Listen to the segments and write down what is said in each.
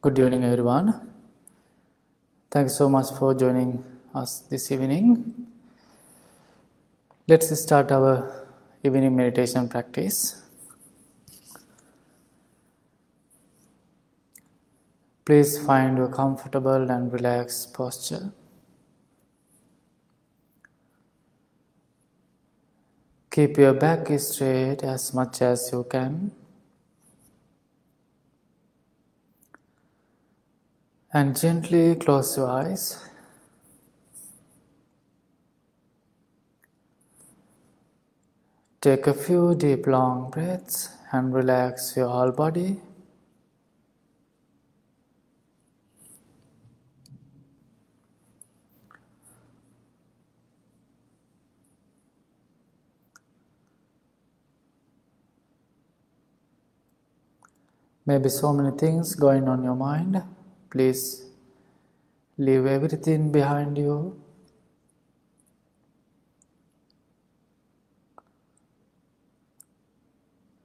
Good evening, everyone. Thanks so much for joining us this evening. Let's start our evening meditation practice. Please find a comfortable and relaxed posture. Keep your back straight as much as you can. And gently close your eyes. Take a few deep long breaths and relax your whole body. Maybe so many things going on your mind. Please leave everything behind you.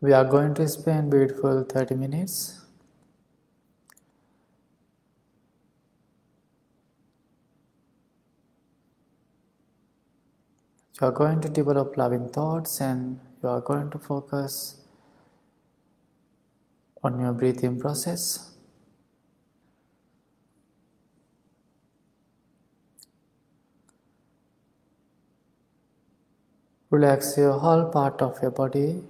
We are going to spend beautiful 30 minutes. You are going to develop loving thoughts and you are going to focus on your breathing process. Relax your whole part of your body.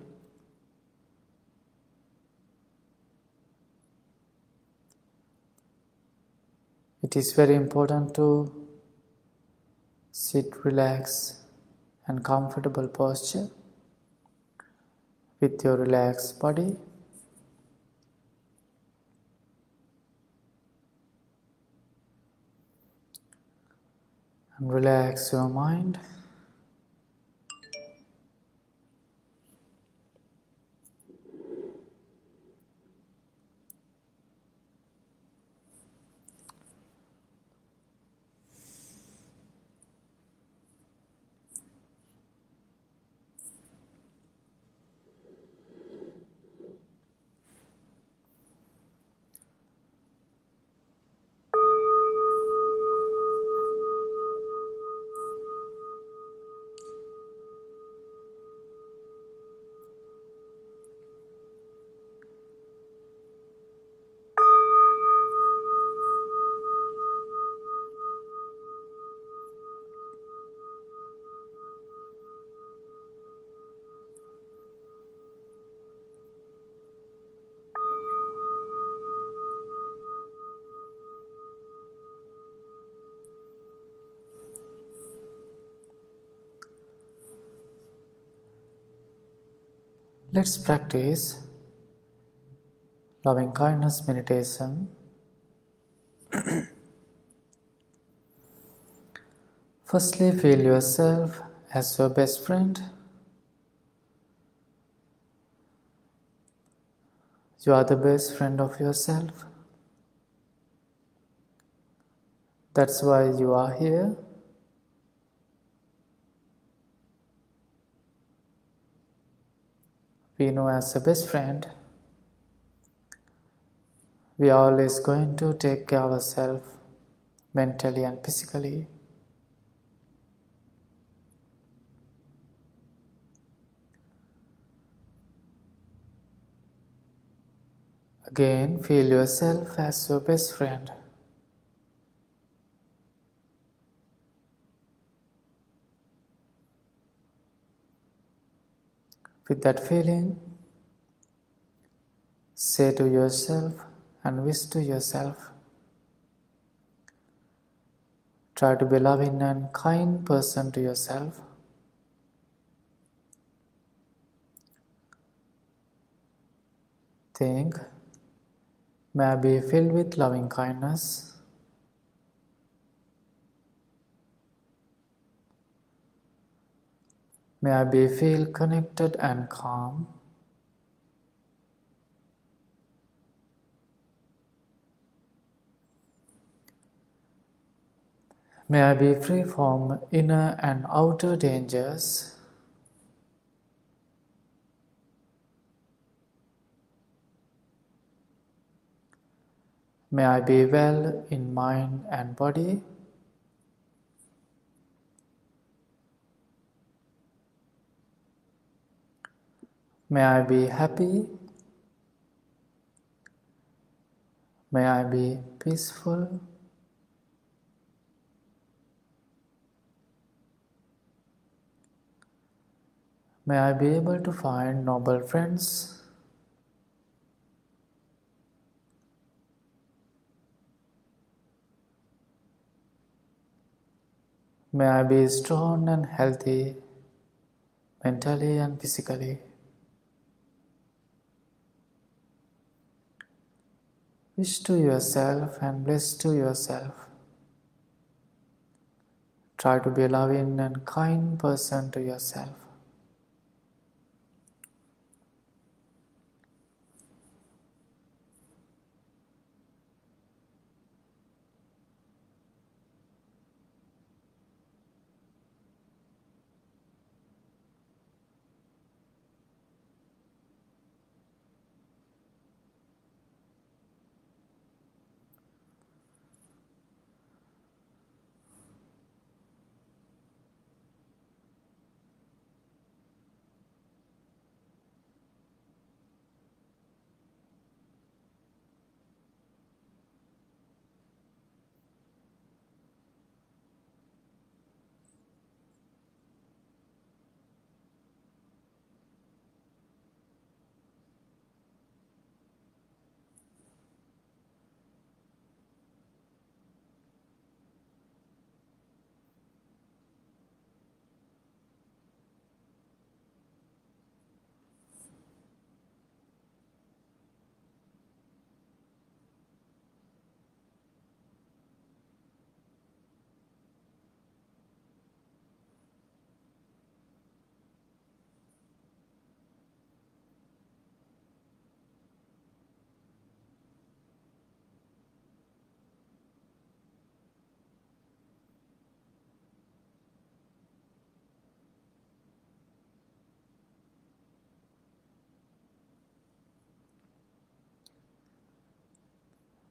It is very important to sit relaxed and comfortable posture with your relaxed body. And relax your mind. Let's practice loving kindness meditation. Firstly, feel yourself as your best friend. You are the best friend of yourself. That's why you are here. We know as a best friend, we are always going to take care of ourselves mentally and physically. Again, feel yourself as your best friend. With that feeling, say to yourself and wish to yourself try to be loving and kind person to yourself. Think, may I be filled with loving kindness. May I be feel connected and calm. May I be free from inner and outer dangers. May I be well in mind and body. May I be happy. May I be peaceful. May I be able to find noble friends. May I be strong and healthy mentally and physically. Wish to yourself and bless to yourself. Try to be a loving and kind person to yourself.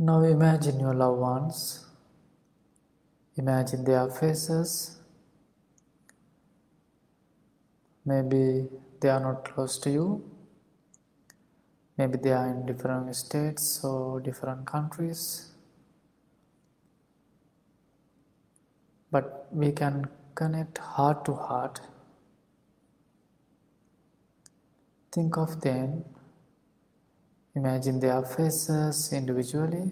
Now imagine your loved ones. Imagine their faces. Maybe they are not close to you. Maybe they are in different states or different countries. But we can connect heart to heart. Think of them Imagine their faces individually.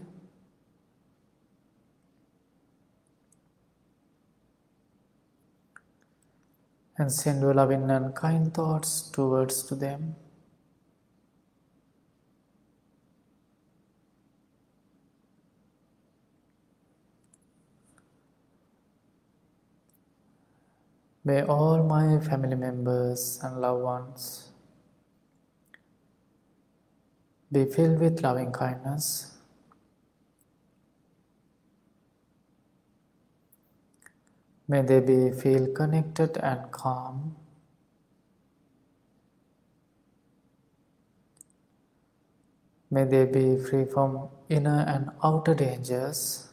And send loving and kind thoughts towards to them. May all my family members and loved ones be filled with loving kindness. May they be feel connected and calm. May they be free from inner and outer dangers.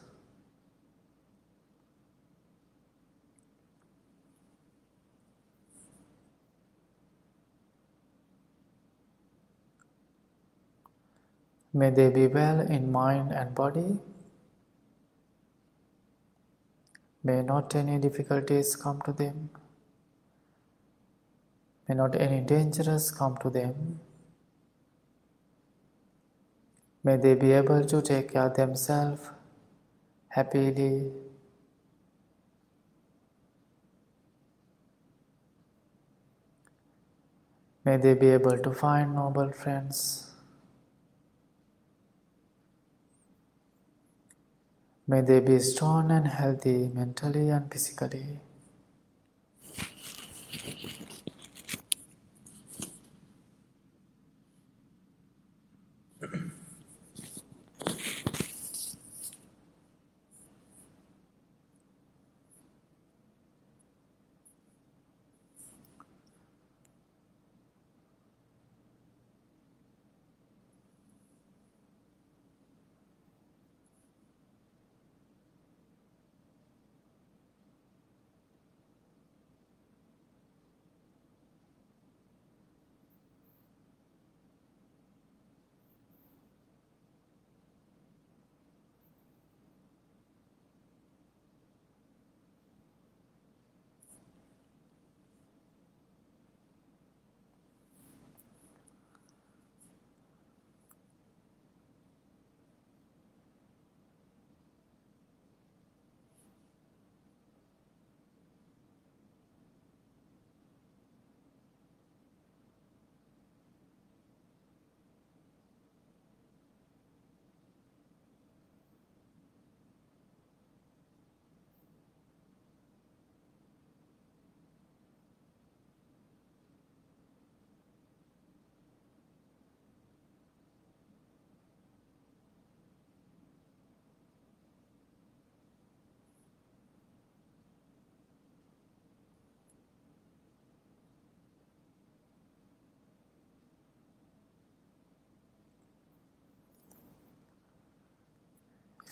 May they be well in mind and body. May not any difficulties come to them. May not any dangers come to them. May they be able to take care of themselves happily. May they be able to find noble friends. May they be strong and healthy mentally and physically.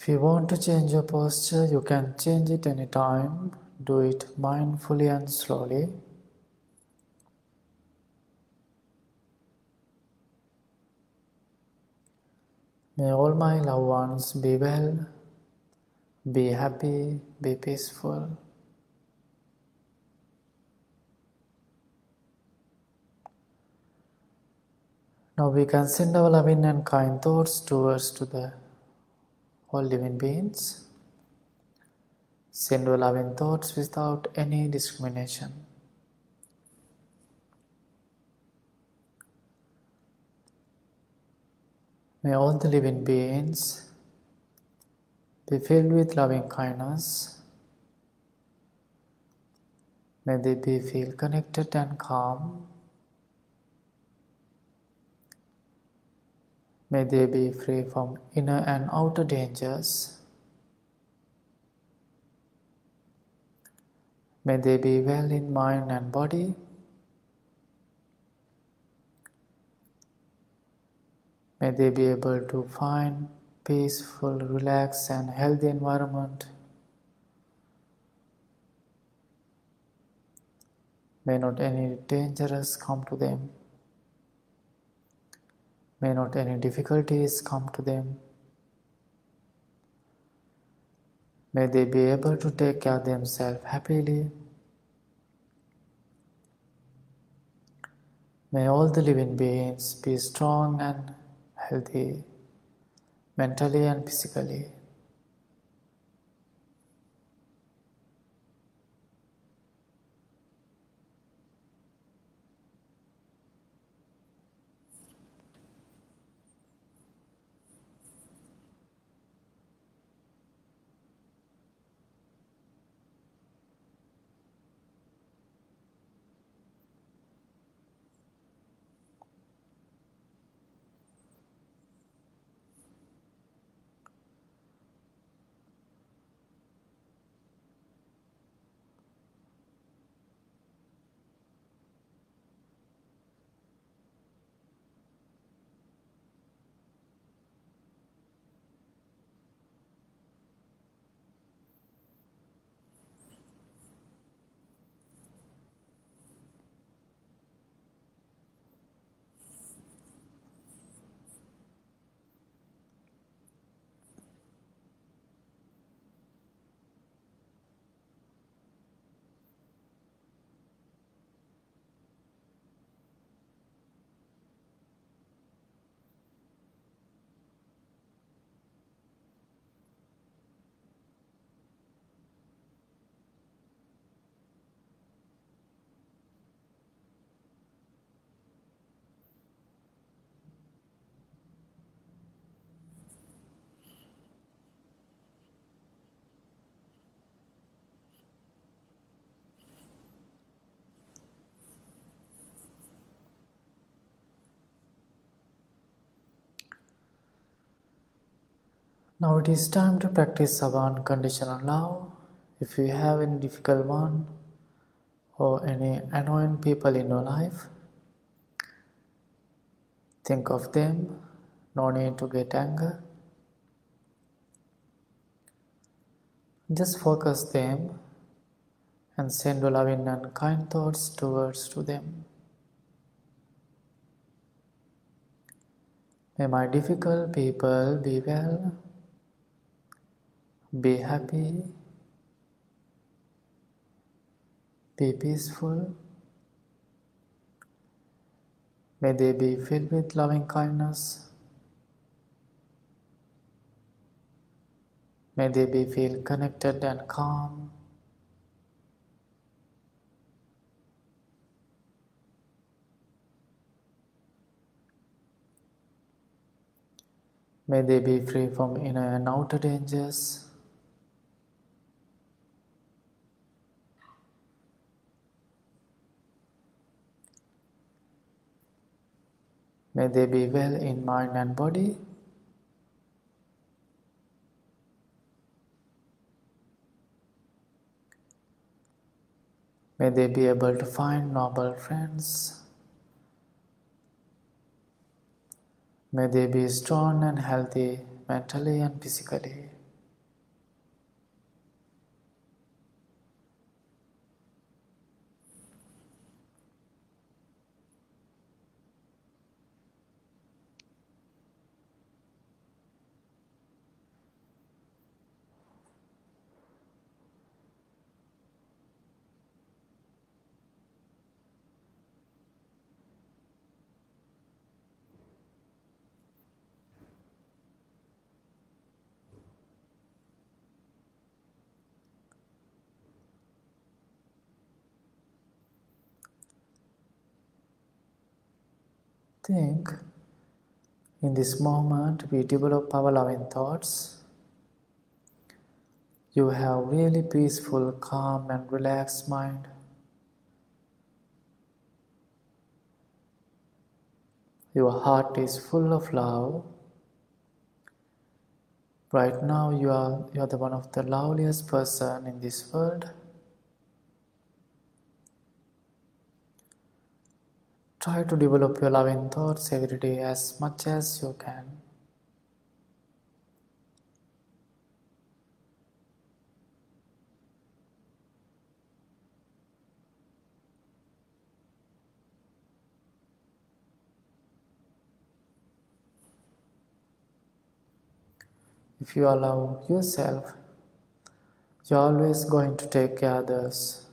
If you want to change your posture, you can change it anytime. Do it mindfully and slowly. May all my loved ones be well, be happy, be peaceful. Now we can send our loving and kind thoughts towards to the all living beings. Send your loving thoughts without any discrimination. May all the living beings be filled with loving kindness. May they be feel connected and calm. May they be free from inner and outer dangers. May they be well in mind and body. May they be able to find peaceful, relaxed and healthy environment. May not any dangers come to them. May not any difficulties come to them. May they be able to take care of themselves happily. May all the living beings be strong and healthy, mentally and physically. Now it is time to practice our unconditional love. If you have any difficult one or any annoying people in your life, think of them. No need to get anger. Just focus them and send loving and kind thoughts towards to them. May my difficult people be well, be happy, be peaceful. May they be filled with loving kindness. May they be feel connected and calm. May they be free from inner and outer dangers. May they be well in mind and body. May they be able to find noble friends. May they be strong and healthy mentally and physically. Think in this moment we develop our loving thoughts. You have really peaceful, calm, and relaxed mind. Your heart is full of love. Right now you are you are the one of the loveliest person in this world. Try to develop your loving thoughts every day as much as you can. If you allow yourself, you're always going to take care of others.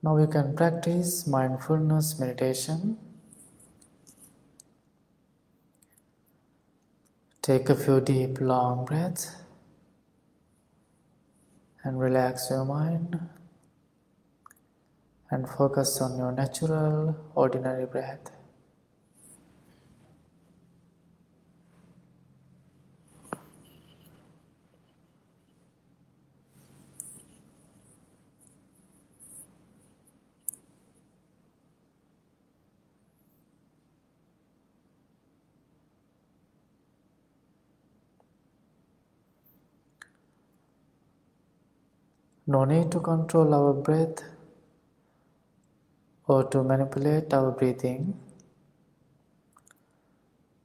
Now we can practice mindfulness meditation. Take a few deep, long breaths and relax your mind and focus on your natural, ordinary breath. No need to control our breath or to manipulate our breathing.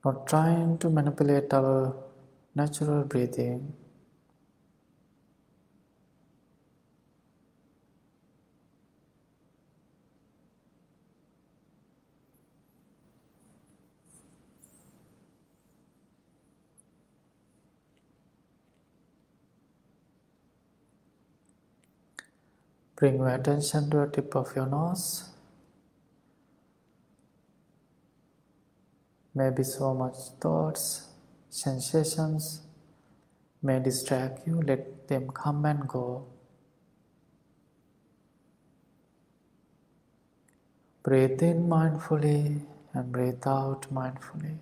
Not trying to manipulate our natural breathing. Bring your attention to the tip of your nose. Maybe so much thoughts, sensations may distract you, let them come and go. Breathe in mindfully and breathe out mindfully.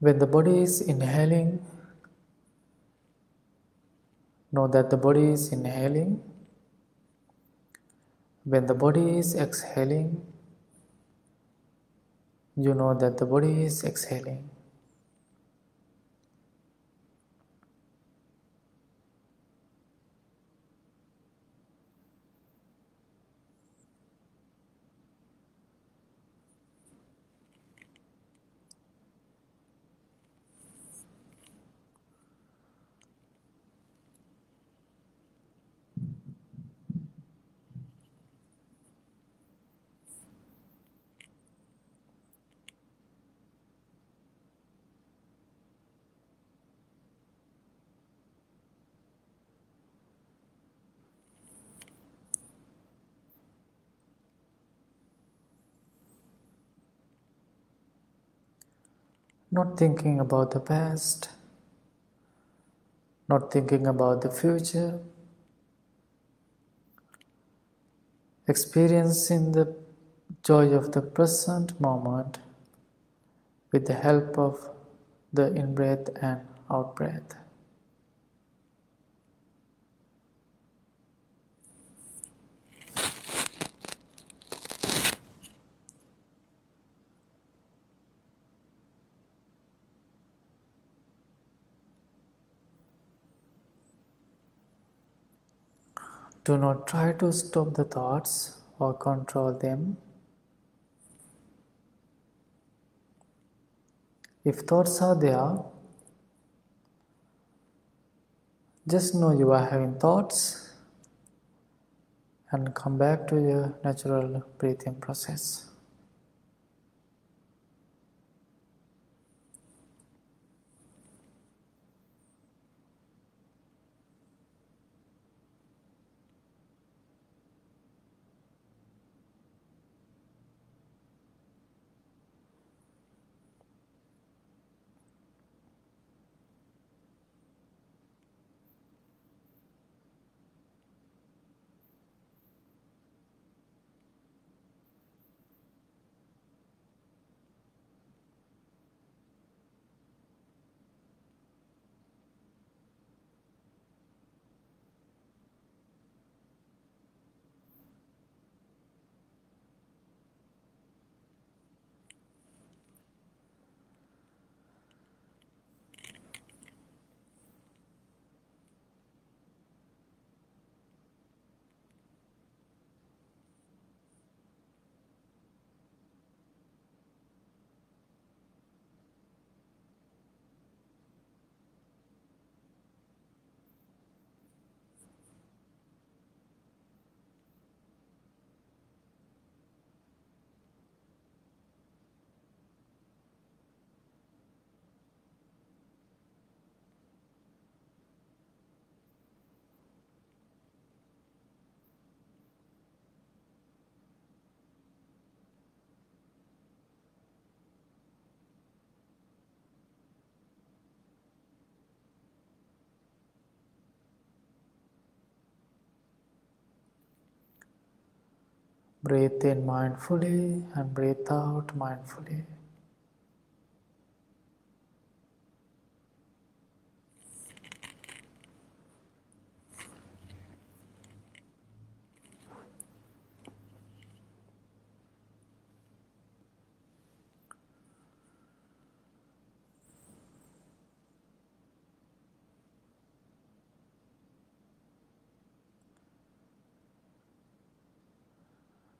When the body is inhaling, know that the body is inhaling. When the body is exhaling, you know that the body is exhaling. Not thinking about the past, not thinking about the future, experiencing the joy of the present moment with the help of the in breath and out breath. Do not try to stop the thoughts or control them. If thoughts are there, just know you are having thoughts and come back to your natural breathing process. Breathe in mindfully and breathe out mindfully.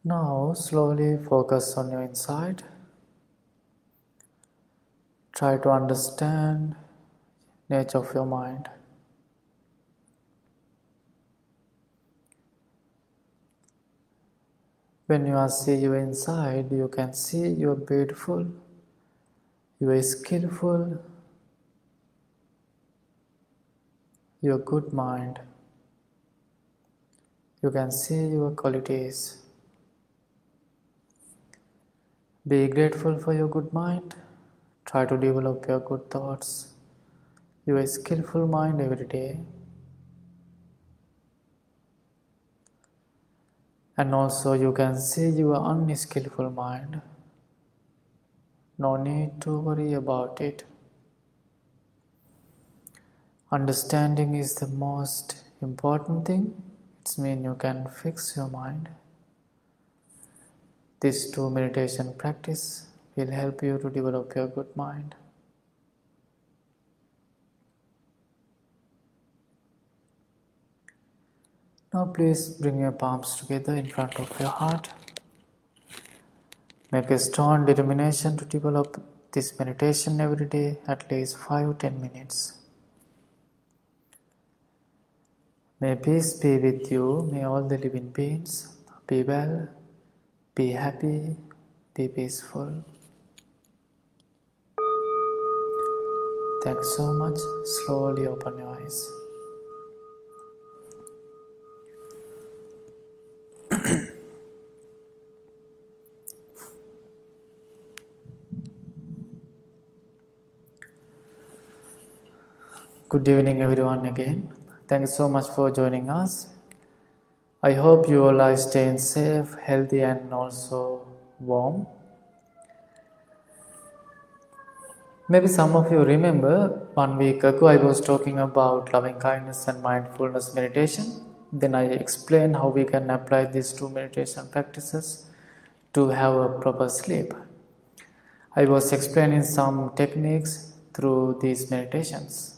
Now slowly focus on your inside. Try to understand nature of your mind. When you are see your inside, you can see you are beautiful, you are skillful, your good mind. You can see your qualities. Be grateful for your good mind. Try to develop your good thoughts, your skillful mind every day. And also, you can see your unskillful mind. No need to worry about it. Understanding is the most important thing. It means you can fix your mind. This two meditation practice will help you to develop your good mind. Now, please bring your palms together in front of your heart. Make a strong determination to develop this meditation every day, at least 5 10 minutes. May peace be with you. May all the living beings be well, be happy, be peaceful. Thanks so much. Slowly open your eyes. Good evening, everyone, again. Thanks so much for joining us. I hope you all are staying safe, healthy, and also warm. Maybe some of you remember one week ago I was talking about loving kindness and mindfulness meditation. Then I explained how we can apply these two meditation practices to have a proper sleep. I was explaining some techniques through these meditations.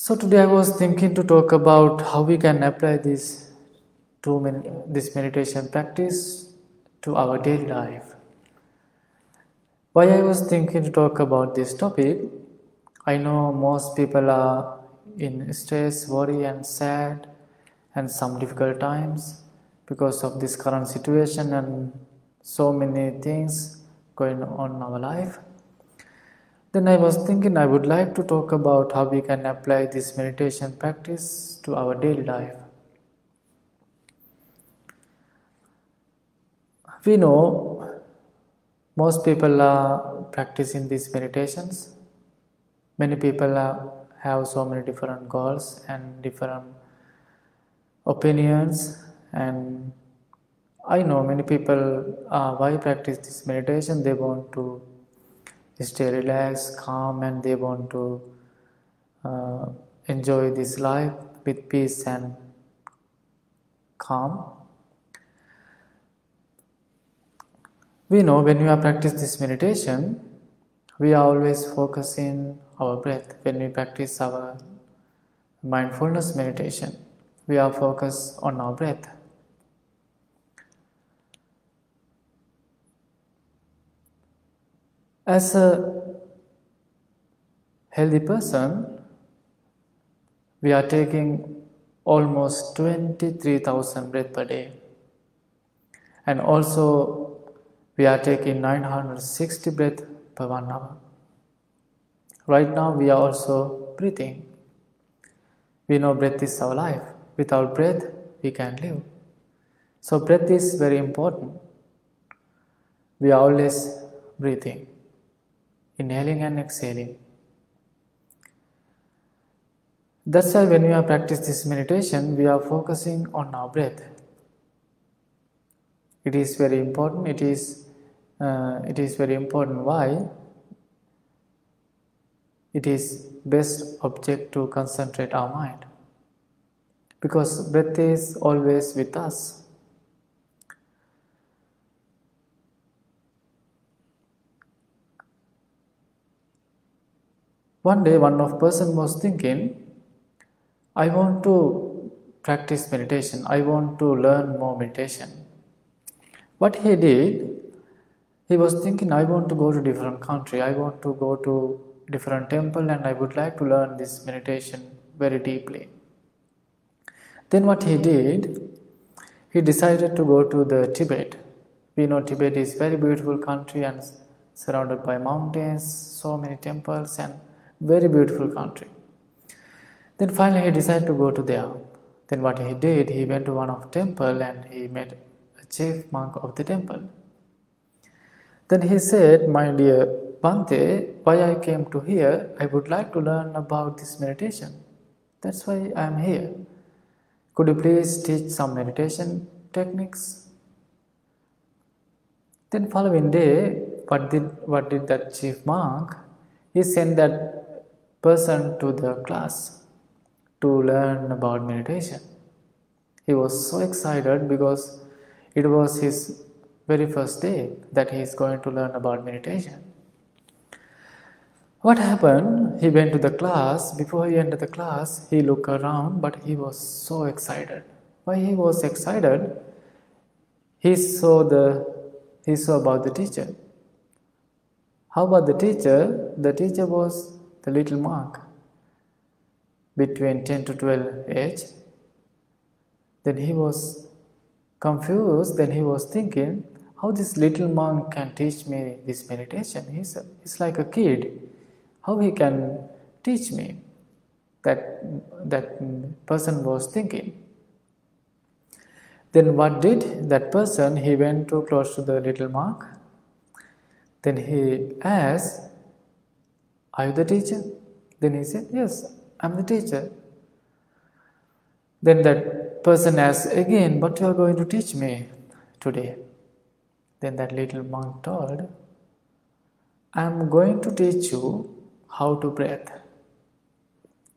So today I was thinking to talk about how we can apply this to this meditation practice to our daily life. Why I was thinking to talk about this topic, I know most people are in stress, worry and sad and some difficult times because of this current situation and so many things going on in our life. Then I was thinking I would like to talk about how we can apply this meditation practice to our daily life. We know most people are practicing these meditations. Many people are, have so many different goals and different opinions and I know many people uh, why practice this meditation they want to stay relaxed, calm, and they want to uh, enjoy this life with peace and calm. We know when we are practice this meditation, we are always focusing our breath. When we practice our mindfulness meditation, we are focused on our breath. As a healthy person, we are taking almost 23,000 breath per day. And also, we are taking 960 breath per one hour. Right now, we are also breathing. We know breath is our life. Without breath, we can't live. So, breath is very important. We are always breathing inhaling and exhaling. That's why when we are practice this meditation, we are focusing on our breath. It is very important. It is uh, it is very important. Why? It is best object to concentrate our mind because breath is always with us. One day, one of person was thinking, I want to practice meditation. I want to learn more meditation. What he did, he was thinking, I want to go to different country. I want to go to different temple, and I would like to learn this meditation very deeply. Then what he did, he decided to go to the Tibet. We know Tibet is very beautiful country and surrounded by mountains, so many temples and very beautiful country. Then finally he decided to go to there. Then what he did, he went to one of temple and he met a chief monk of the temple. Then he said, My dear Bhante, why I came to here, I would like to learn about this meditation. That's why I am here. Could you please teach some meditation techniques? Then following day, what did what did that chief monk? He sent that person to the class to learn about meditation. He was so excited because it was his very first day that he is going to learn about meditation. What happened? He went to the class. Before he entered the class, he looked around, but he was so excited. Why he was excited? He saw the he saw about the teacher. How about the teacher? The teacher was the little monk between 10 to 12 age. Then he was confused. Then he was thinking, how this little monk can teach me this meditation? He's, a, he's like a kid how he can teach me that that person was thinking then what did that person he went too close to the little monk then he asked are you the teacher then he said yes i'm the teacher then that person asked again what you are going to teach me today then that little monk told i'm going to teach you how to breathe.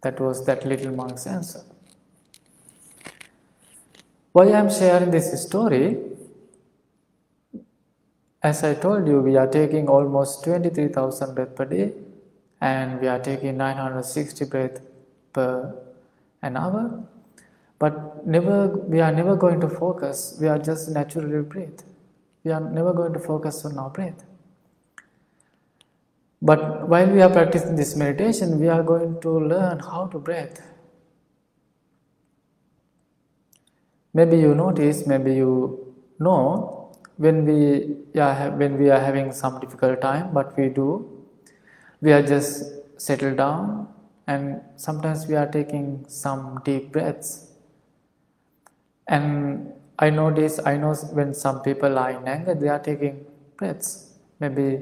That was that little monk's answer. Why I am sharing this story? As I told you, we are taking almost 23,000 breaths per day and we are taking 960 breaths per an hour. But never, we are never going to focus. We are just naturally breathe. We are never going to focus on our breath. But while we are practicing this meditation, we are going to learn how to breathe. Maybe you notice, maybe you know when we are when we are having some difficult time, but we do, we are just settled down, and sometimes we are taking some deep breaths. And I notice, I know when some people are in anger, they are taking breaths. Maybe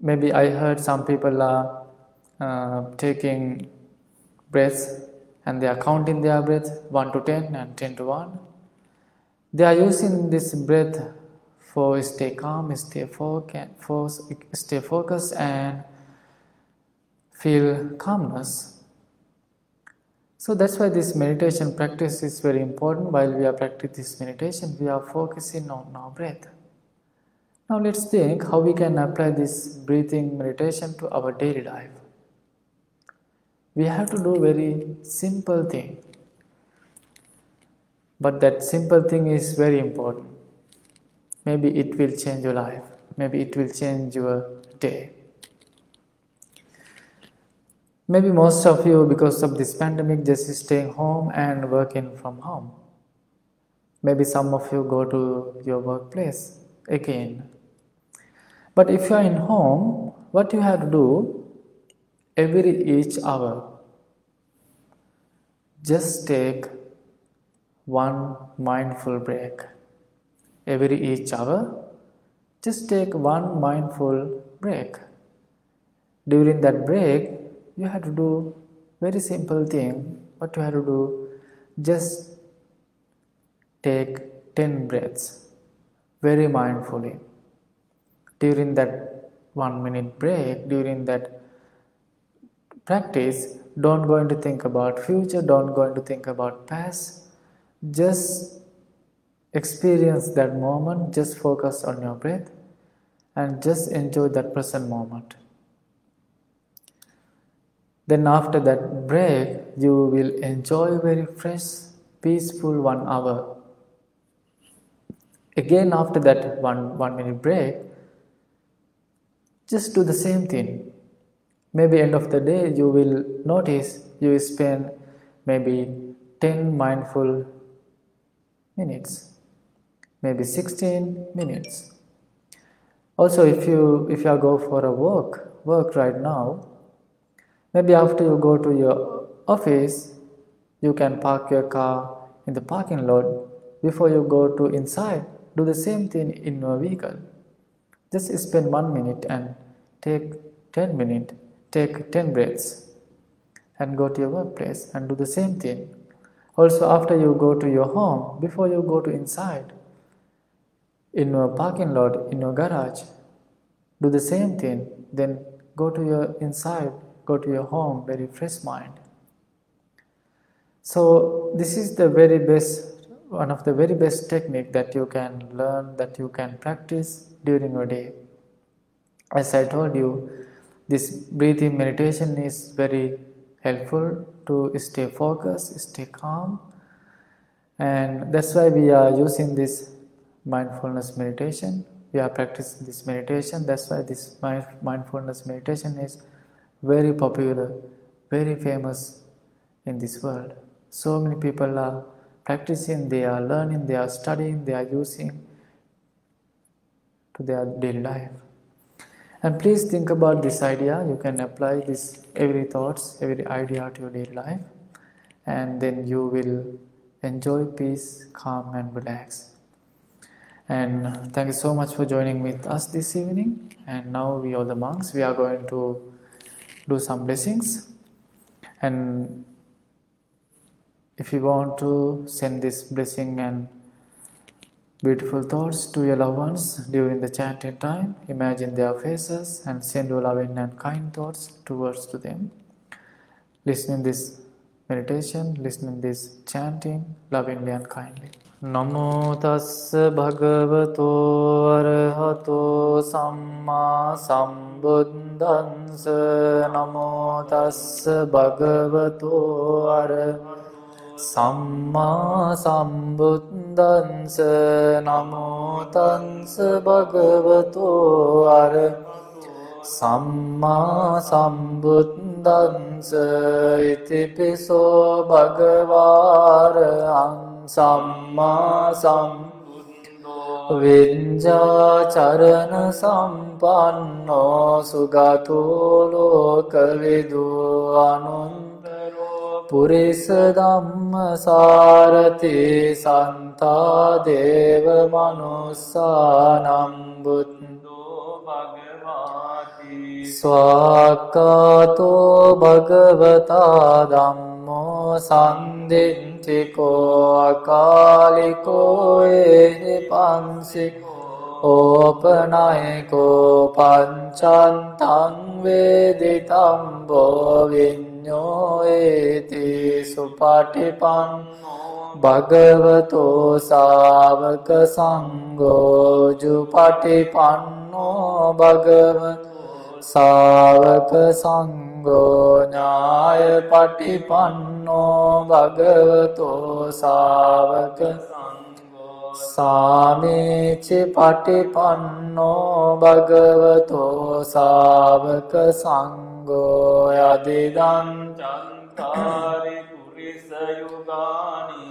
maybe I heard some people are uh, taking breaths and they are counting their breath 1 to 10 and 10 to 1. They are using this breath for stay calm, stay focused, stay focused and feel calmness. So that's why this meditation practice is very important. While we are practicing this meditation, we are focusing on our breath. Now let's think how we can apply this breathing meditation to our daily life. We have to do very simple thing. But that simple thing is very important. Maybe it will change your life. Maybe it will change your day. Maybe most of you, because of this pandemic, just staying home and working from home. Maybe some of you go to your workplace again but if you are in home, what you have to do every each hour, just take one mindful break. Every each hour, just take one mindful break. During that break, you have to do very simple thing. What you have to do, just take 10 breaths very mindfully during that one minute break, during that practice, don't go into think about future, don't go into think about past. Just experience that moment, just focus on your breath and just enjoy that present moment. Then after that break, you will enjoy very fresh, peaceful one hour. Again after that one, one minute break, just do the same thing. Maybe end of the day you will notice you spend maybe 10 mindful minutes, maybe 16 minutes. Also, if you if you go for a walk, work right now, maybe after you go to your office, you can park your car in the parking lot. Before you go to inside, do the same thing in your vehicle. Just spend one minute and take 10 minutes, take 10 breaths and go to your workplace and do the same thing. Also, after you go to your home, before you go to inside, in your parking lot, in your garage, do the same thing. Then go to your inside, go to your home very fresh mind. So this is the very best, one of the very best technique that you can learn, that you can practice during your day. As I told you, this breathing meditation is very helpful to stay focused, stay calm, and that's why we are using this mindfulness meditation. We are practicing this meditation. That's why this mindfulness meditation is very popular, very famous in this world. So many people are practicing, they are learning, they are studying, they are using to their daily life. And please think about this idea. You can apply this every thoughts, every idea to your daily life, and then you will enjoy peace, calm, and relax. And thank you so much for joining with us this evening. And now we are the monks, we are going to do some blessings. And if you want to send this blessing and beautiful thoughts to your loved ones during the chanting time, imagine their faces and send your loving and kind thoughts towards to them. Listening this meditation, listening this chanting lovingly and kindly. නමෝ තස්ස භගවතෝ අරහතෝ සම්මා සම්බුද්දන්ස නමෝ තස්ස භගවතෝ අර සම්මා සම්බුද්දන්ස නමෝ තන්ස භගවතෝ අර සම්මා සම්බුද්දන්ස ඉතිපිසෝ භගවාරං සම්මා සම් විඤ්ජාචරණ සම්පන්නෝ සුගතෝලෝකවිදු අනුන්තරෝ පුරිස ධම්ම සාරති සන්තා දේව මනුස්සානම්බුද්දෝ ස්වාකාතෝ භගවතා ධම්මෝ සන්දිින්චිකෝ අකාලිකෝ එහි පන්සිකෝ ඕපනයකෝ පංචන්තංවේදිතම් බෝවිඤ්ඥෝඒති සුපටිපන් භගවතෝ සාවක සංගෝජු පටිපන්නෝ භගවත සාවක සංගෝඥාය පටිපන්නෝ භගවතෝ සාවක සාමීචි පටිපන්නෝ භගවතෝ සාවක සංගෝ යදිදන් චන්තාරි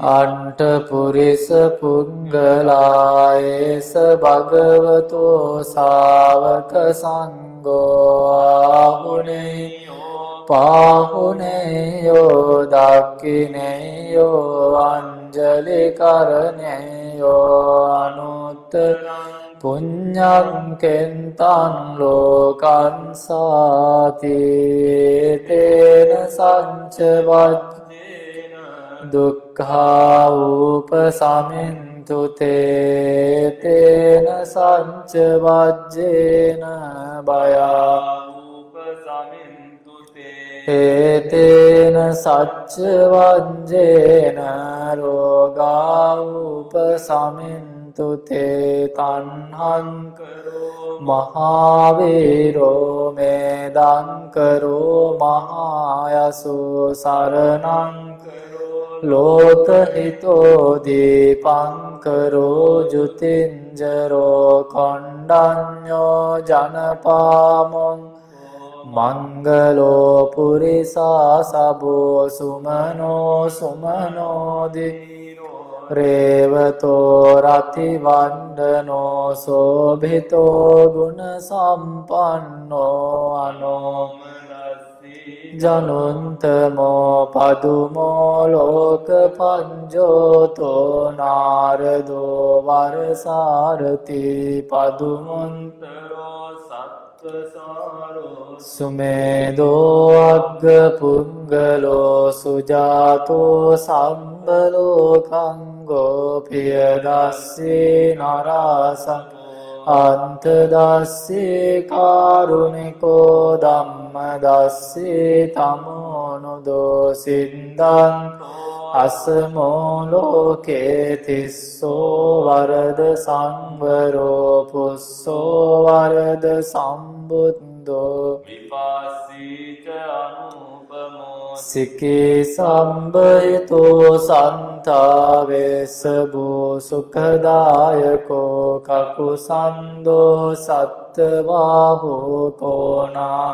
අන්ට පුරිස පුංගලායේස භගවතෝ සාවක සංග ගෝගුණෙයෝ පාහුනෙයෝ දක්කිනෙයෝ අංජලි කරණයෝ අනුත්තරං පුඤ්ඤං කෙන්තං ලෝකං සාති තේන සංච වද්දේන දුක්ඛා උපසමින් තුතේ තේන සංච වජ්ජේන බයාූපසමින්තුතේ ඒතේන සච්ච වජ්ජේන රෝගාවූප සමින්තුතේ තන්හංකරෝ මහාවේරෝ මේදංකරෝ මහායසු සරණංකරෝ ලෝකහිතෝ දීපංකරෝ ජුතින්ජරෝ කොණ්ඩඥෝ ජනපාමොන් මංගලෝ පුරිසා සබෝ සුමනෝ සුමනෝදි රේවතෝ රතිවණ්ඩනෝ සෝභිතෝ ගුණ සම්පන්නෝ අනෝම ජනුන්තමෝ පදුමෝ ලෝක පංජෝතෝ නාරදෝ වරසාරති පදුමුන්තරෝ සත්වසාරෝ සුමේදෝ අග්ග පුංගලෝ සුජාතෝ සම්බලෝකංගෝ පියදස්සේ නරාසං අන්ත දස්සේ කාරුණිකෝ ධම්ම දස්සේ තමෝනුදෝ සින්දන් අසමෝලෝකේ තිස්සෝ වරද සංවරෝ පුස්සෝ වරද සම්බුද්දෝ විපාසීච අනුපමෝ සිකේ සම්බයතෝ සන්තාවේසබෝ සුඛදායකෝ කකු සන්දෝ සත්තවාහෝ කෝනා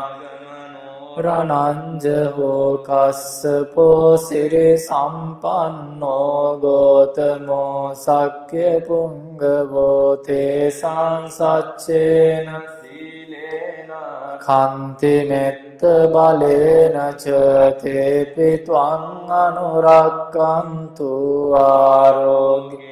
රණංජහෝ කස්සපෝ සිරි සම්පන්නෝ ගෝතමෝ සක්්‍ය පුංගවෝ තේ සංසච්චේන සීලේන චිත්ත බලේන ච තේපි ත්වං අනුරක්කන්තු ආරෝග්‍ය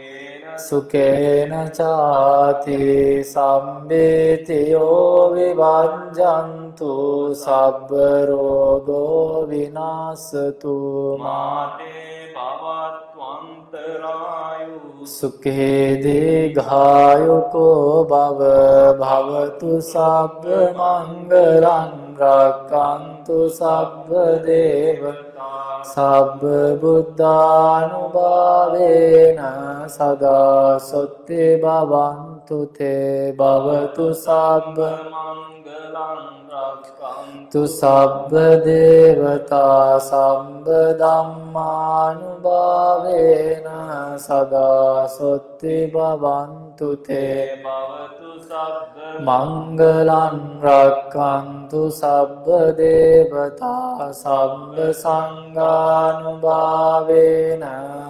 සුකේන චාති සම්බේතියෝ විවංජන්තු සබ්බ රෝගෝ විනාශතු මාතේ පවත්වන්තරායු සුඛේ දීඝායුකෝ භව භවතු සබ්බ මංගලං රක්칸තු සබ්බ දේවතා සබ්බ බුද්ධානුභාවේන සදා සොත්ති භවන්තු තේ භවතු සබ්බ මංගලං රක්කන්තු තු සබ්බ දේවතා සම්බ ධම්මානුභාවේන සදා සොත්ති භවන්තු තේ මංගලන් රක්කන්තු සබ්බ දේවතා සබ්බ සංගානුභාවේන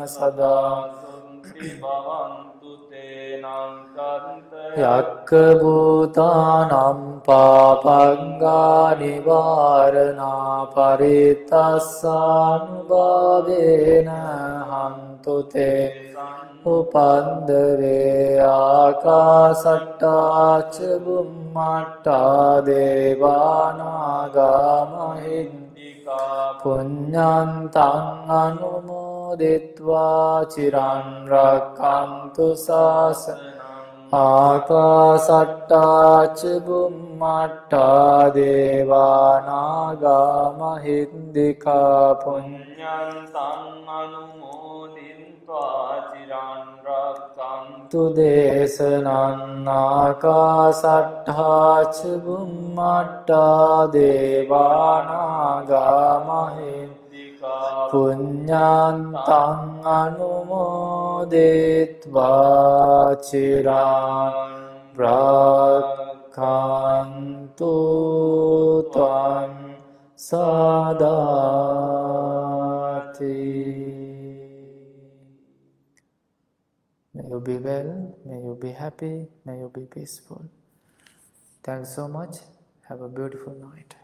සදා යක්කභූතානම් පාපංගානිවාරණා පරිතස්සානුභාවේන හන්තුතේ උපන්දරේ ආකාසට්ටාචබුම්මට්ටා දේවානාගාමහින්දිකා පුඥ්ඥන්තන් අනුමෝ මුදිත්වා චිරන්රකන්තු සාසන ආකාසට්ටාචබුම්මට්ටා දේවානාගා මහින්දිකා පුං්ඥන් සම්මනුමෝදින්වාචිරන්රක්කන්තු දේශනන්නාකාසට්ඨාචබුම්මට්ටා දේවානාගා මහින්ද पुण्यांतं अनुमोदित्वा चिरां प्रकान्तु त्वां सदाति May you be well, may you be happy, may you be peaceful. Thanks so much. Have a beautiful night.